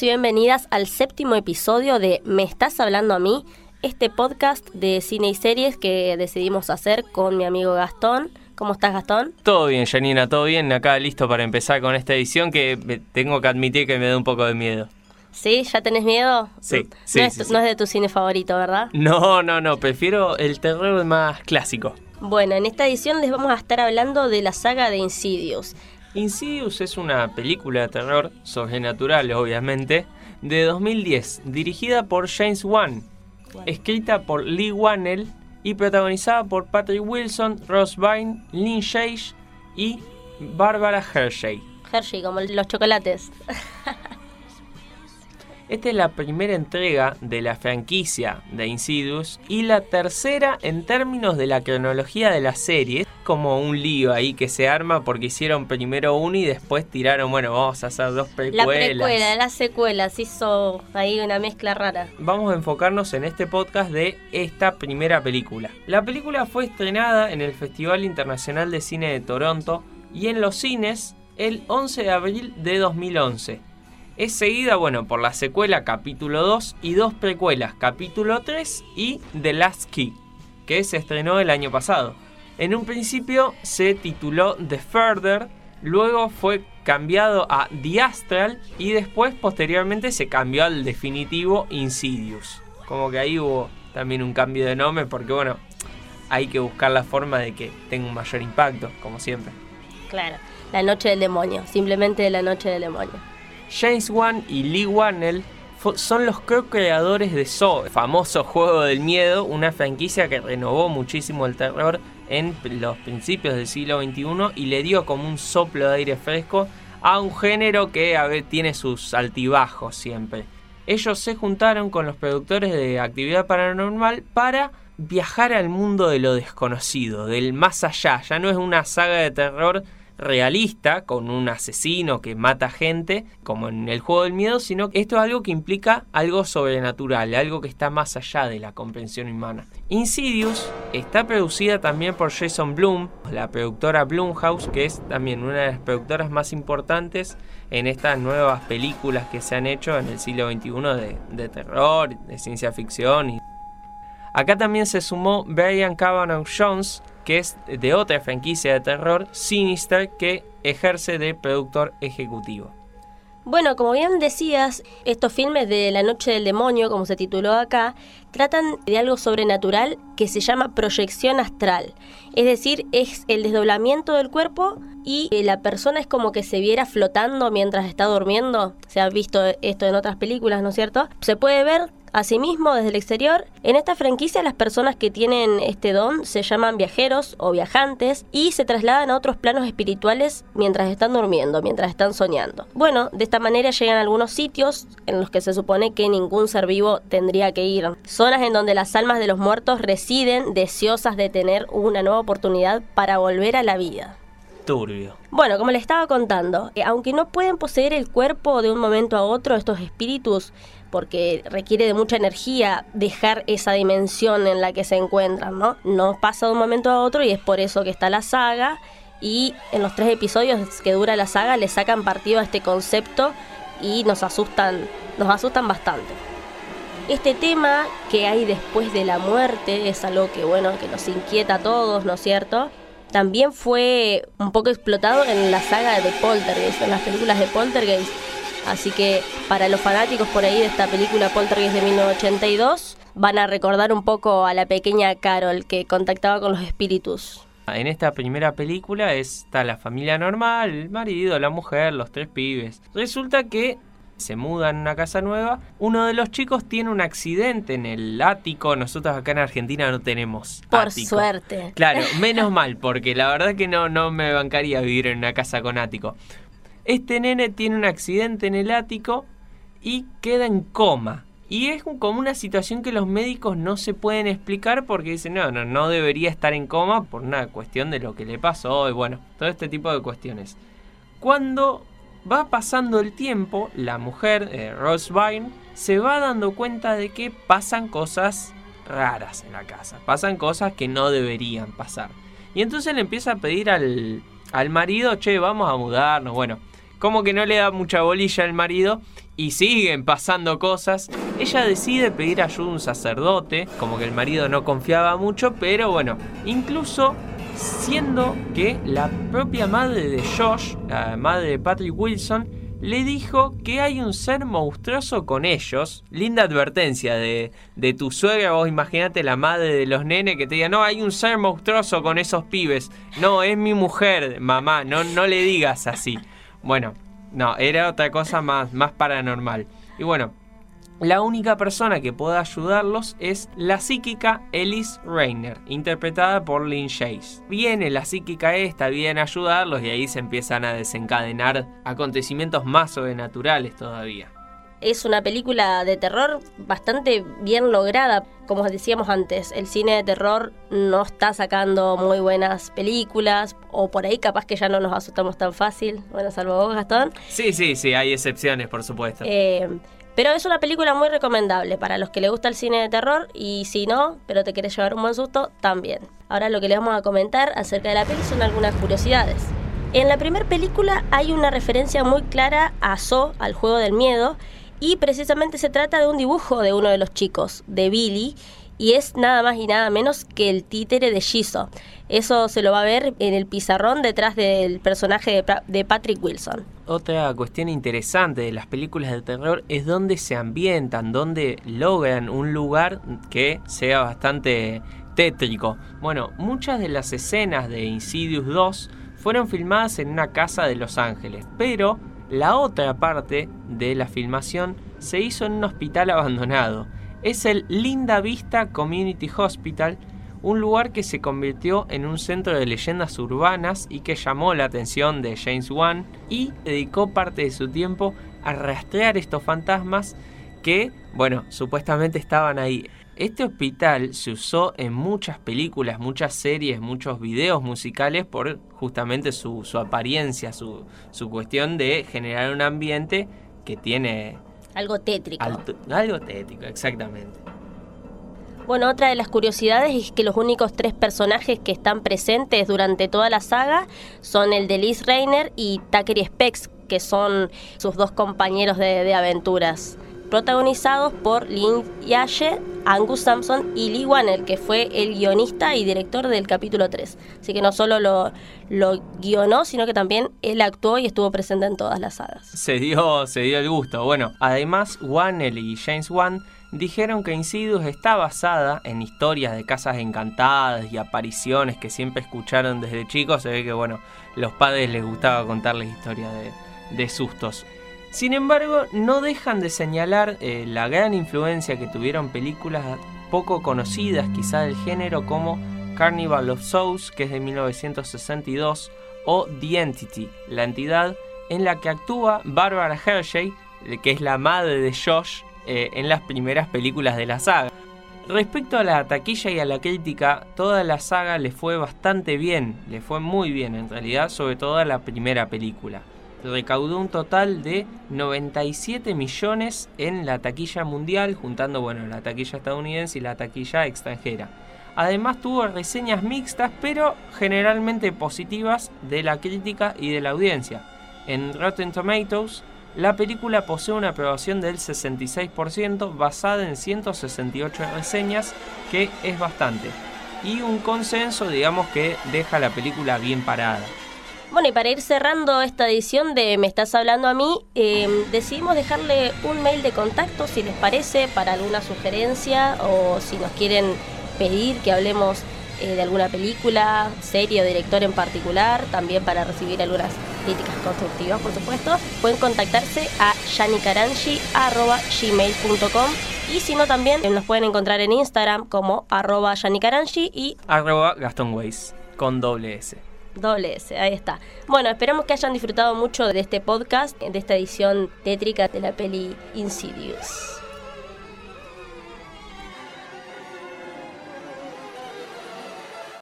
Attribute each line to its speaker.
Speaker 1: Bienvenidos y bienvenidas al séptimo episodio de Me estás hablando a mí, este podcast de cine y series que decidimos hacer con mi amigo Gastón. ¿Cómo estás, Gastón?
Speaker 2: Todo bien, Janina, todo bien. Acá listo para empezar con esta edición que tengo que admitir que me da un poco de miedo.
Speaker 1: ¿Sí? ¿Ya tenés miedo?
Speaker 2: Sí,
Speaker 1: no
Speaker 2: sí,
Speaker 1: es,
Speaker 2: sí, sí.
Speaker 1: no es de tu cine favorito, ¿verdad?
Speaker 2: No, no, no, prefiero el terror más clásico.
Speaker 1: Bueno, en esta edición les vamos a estar hablando de la saga de Insidious.
Speaker 2: Insidious es una película de terror sobrenatural, obviamente, de 2010, dirigida por James Wan, escrita por Lee Wannell y protagonizada por Patrick Wilson, Ross Byrne, Lynn Shage y Barbara Hershey.
Speaker 1: Hershey, como los chocolates.
Speaker 2: Esta es la primera entrega de la franquicia de Insidious y la tercera en términos de la cronología de la serie. Como un lío ahí que se arma porque hicieron primero uno y después tiraron, bueno, vamos a hacer dos
Speaker 1: La
Speaker 2: precuelas.
Speaker 1: precuela, la secuela, se hizo ahí una mezcla rara.
Speaker 2: Vamos a enfocarnos en este podcast de esta primera película. La película fue estrenada en el Festival Internacional de Cine de Toronto y en los cines el 11 de abril de 2011. Es seguida, bueno, por la secuela capítulo 2 y dos precuelas, capítulo 3 y The Last Key, que se estrenó el año pasado. En un principio se tituló The Further, luego fue cambiado a The Astral y después posteriormente se cambió al definitivo Insidious. Como que ahí hubo también un cambio de nombre porque bueno, hay que buscar la forma de que tenga un mayor impacto, como siempre.
Speaker 1: Claro, la noche del demonio, simplemente la noche del demonio.
Speaker 2: James Wan y Lee Wannell son los co-creadores de Saw, famoso juego del miedo, una franquicia que renovó muchísimo el terror en los principios del siglo XXI y le dio como un soplo de aire fresco a un género que a ver, tiene sus altibajos siempre. Ellos se juntaron con los productores de Actividad Paranormal para viajar al mundo de lo desconocido, del más allá. Ya no es una saga de terror realista con un asesino que mata gente como en el juego del miedo, sino que esto es algo que implica algo sobrenatural, algo que está más allá de la comprensión humana. Insidious está producida también por Jason Blum, la productora Blumhouse, que es también una de las productoras más importantes en estas nuevas películas que se han hecho en el siglo XXI de, de terror, de ciencia ficción. Acá también se sumó Brian Cavanaugh Jones, que es de otra franquicia de terror, Sinister, que ejerce de productor ejecutivo.
Speaker 1: Bueno, como bien decías, estos filmes de La Noche del Demonio, como se tituló acá, tratan de algo sobrenatural que se llama proyección astral. Es decir, es el desdoblamiento del cuerpo y la persona es como que se viera flotando mientras está durmiendo. Se ha visto esto en otras películas, ¿no es cierto? Se puede ver Asimismo, desde el exterior, en esta franquicia las personas que tienen este don se llaman viajeros o viajantes y se trasladan a otros planos espirituales mientras están durmiendo, mientras están soñando. Bueno, de esta manera llegan a algunos sitios en los que se supone que ningún ser vivo tendría que ir. Zonas en donde las almas de los muertos residen deseosas de tener una nueva oportunidad para volver a la vida.
Speaker 2: Turbio.
Speaker 1: Bueno, como les estaba contando, eh, aunque no pueden poseer el cuerpo de un momento a otro, estos espíritus porque requiere de mucha energía dejar esa dimensión en la que se encuentran, ¿no? No pasa de un momento a otro y es por eso que está la saga y en los tres episodios que dura la saga le sacan partido a este concepto y nos asustan, nos asustan bastante. Este tema que hay después de la muerte es algo que bueno, que nos inquieta a todos, ¿no es cierto? También fue un poco explotado en la saga de Poltergeist, en las películas de Poltergeist Así que para los fanáticos por ahí de esta película Poltergeist de 1982 van a recordar un poco a la pequeña Carol que contactaba con los espíritus.
Speaker 2: En esta primera película está la familia normal, el marido, la mujer, los tres pibes. Resulta que se mudan a una casa nueva. Uno de los chicos tiene un accidente en el ático. Nosotros acá en Argentina no tenemos.
Speaker 1: Por
Speaker 2: ático.
Speaker 1: suerte.
Speaker 2: Claro, menos mal, porque la verdad que no, no me bancaría vivir en una casa con ático. Este nene tiene un accidente en el ático y queda en coma. Y es como una situación que los médicos no se pueden explicar porque dicen, no, no, no debería estar en coma por una cuestión de lo que le pasó y bueno, todo este tipo de cuestiones. Cuando va pasando el tiempo, la mujer, eh, Rose Byrne, se va dando cuenta de que pasan cosas raras en la casa, pasan cosas que no deberían pasar. Y entonces le empieza a pedir al, al marido, che, vamos a mudarnos, bueno, como que no le da mucha bolilla al marido y siguen pasando cosas, ella decide pedir ayuda a un sacerdote, como que el marido no confiaba mucho, pero bueno, incluso siendo que la propia madre de Josh, la madre de Patrick Wilson, le dijo que hay un ser monstruoso con ellos. Linda advertencia de, de tu suegra, vos imagínate la madre de los nenes que te diga, no, hay un ser monstruoso con esos pibes. No, es mi mujer, mamá, no, no le digas así. Bueno, no, era otra cosa más, más paranormal. Y bueno, la única persona que pueda ayudarlos es la psíquica Elise Rainer, interpretada por Lynn Chase. Viene la psíquica esta, viene a ayudarlos y ahí se empiezan a desencadenar acontecimientos más sobrenaturales todavía.
Speaker 1: Es una película de terror bastante bien lograda. Como decíamos antes, el cine de terror no está sacando muy buenas películas, o por ahí capaz que ya no nos asustamos tan fácil. Bueno, salvo vos, Gastón.
Speaker 2: Sí, sí, sí, hay excepciones, por supuesto.
Speaker 1: Eh, pero es una película muy recomendable para los que les gusta el cine de terror y si no, pero te querés llevar un buen susto, también. Ahora lo que les vamos a comentar acerca de la peli son algunas curiosidades. En la primera película hay una referencia muy clara a So, al juego del miedo, y precisamente se trata de un dibujo de uno de los chicos, de Billy, y es nada más y nada menos que el títere de Shizo. Eso se lo va a ver en el pizarrón detrás del personaje de, Patrick Wilson.
Speaker 2: Otra cuestión interesante de las películas de terror es dónde se ambientan, dónde logran un lugar que sea bastante tétrico. Bueno, muchas de las escenas de Insidious 2 fueron filmadas en una casa de Los Ángeles, pero la otra parte de la filmación se hizo en un hospital abandonado. Es el Linda Vista Community Hospital, un lugar que se convirtió en un centro de leyendas urbanas y que llamó la atención de James Wan y dedicó parte de su tiempo a rastrear estos fantasmas que, bueno, supuestamente estaban ahí. Este hospital se usó en muchas películas, muchas series, muchos videos musicales por justamente su, apariencia, su, su, cuestión de generar un ambiente que tiene...
Speaker 1: Algo tétrico.
Speaker 2: algo tétrico, exactamente.
Speaker 1: Bueno, otra de las curiosidades es que los únicos tres personajes que están presentes durante toda la saga son el de Liz Reiner y Takeri Spex, que son sus dos compañeros de, de aventuras protagonizados por Lin Yashe, Angus Sampson y Lee Wanner, que fue el guionista y director del capítulo 3. Así que no solo lo, guionó, sino que también él actuó y estuvo presente en todas las sagas.
Speaker 2: Se dio, se dio el gusto. Bueno, además Wanner y James Wan dijeron que Insidious está basada en historias de casas encantadas y apariciones que siempre escucharon desde chicos. Se ve que, bueno, los padres les gustaba contarles historias de sustos. Sin embargo, no dejan de señalar eh, la gran influencia que tuvieron películas poco conocidas quizá del género como Carnival of Souls, que es de 1962, o The Entity, la entidad en la que actúa Barbara Hershey, que es la madre de Josh eh, en las primeras películas de la saga. Respecto a la taquilla y a la crítica, toda la saga le fue bastante bien, le fue muy bien en realidad, sobre todo la primera película recaudó un total de 97 millones en la taquilla mundial, juntando bueno, la taquilla estadounidense y la taquilla extranjera. Además tuvo reseñas mixtas, pero generalmente positivas de la crítica y de la audiencia. En Rotten Tomatoes, la película posee una aprobación del 66% basada en 168 reseñas, que es bastante. Y un consenso, digamos, que deja la película bien parada.
Speaker 1: Bueno, y para ir cerrando esta edición de Me estás hablando a mí, em, decidimos dejarle un mail de contacto, si les parece, para alguna sugerencia o si nos quieren pedir que hablemos eh, de alguna película, serie o director en particular, también para recibir algunas críticas constructivas, por supuesto, pueden contactarse a yanikaranshi.gmail.com y si no también nos pueden encontrar en Instagram como arroba yanikaranshi y
Speaker 2: arroba con doble S.
Speaker 1: Doble S, ahí está. Bueno, esperamos que hayan disfrutado mucho de este podcast, de esta edición tétrica de la peli Insidious.